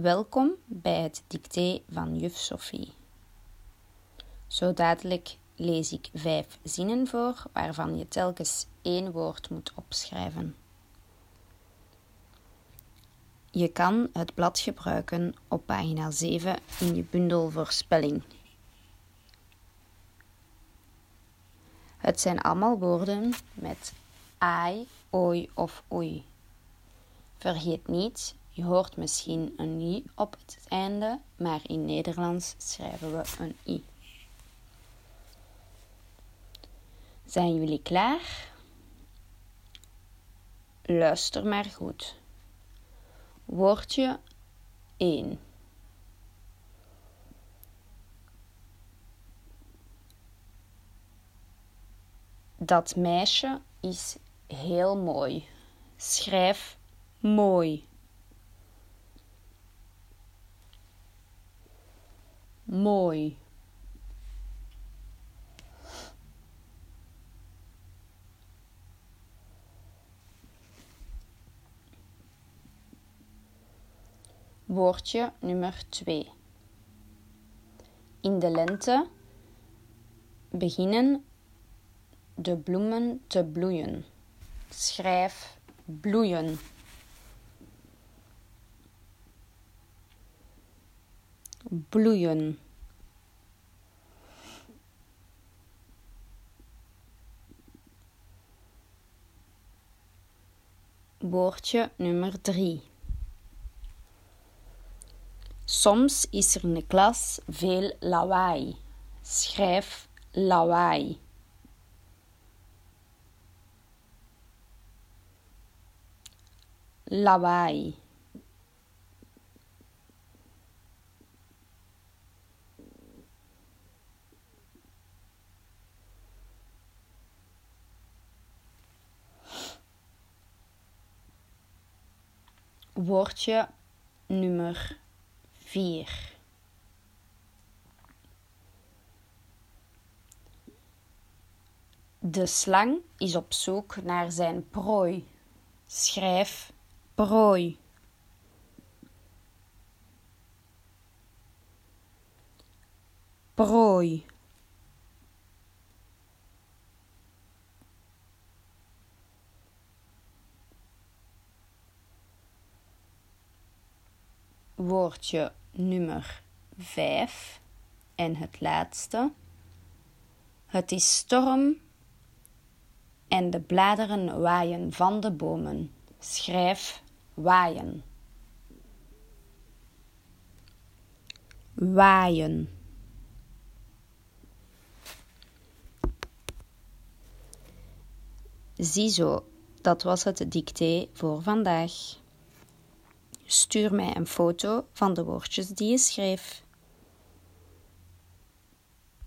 Welkom bij het dicté van juf Sophie. Zo dadelijk lees ik vijf zinnen voor waarvan je telkens één woord moet opschrijven. Je kan het blad gebruiken op pagina 7 in je bundel voorspelling. Het zijn allemaal woorden met ai, oi of oei. Vergeet niet, je hoort misschien een i op het einde, maar in Nederlands schrijven we een i. Zijn jullie klaar? Luister maar goed. Woordje 1. Dat meisje is heel mooi. Schrijf mooi. Mooi. Woordje nummer 2. In de lente beginnen de bloemen te bloeien. Schrijf bloeien. Bloeien. Woordje nummer 3. Soms is er in de klas veel lawaai. Schrijf lawaai. Lawaai. Woordje nummer 4. De slang is op zoek naar zijn prooi. Schrijf prooi. Prooi. Woordje nummer 5 en het laatste. Het is storm en de bladeren waaien van de bomen. Schrijf waaien. Waaien. Ziezo, dat was het dicté voor vandaag. Stuur mij een foto van de woordjes die je schreef.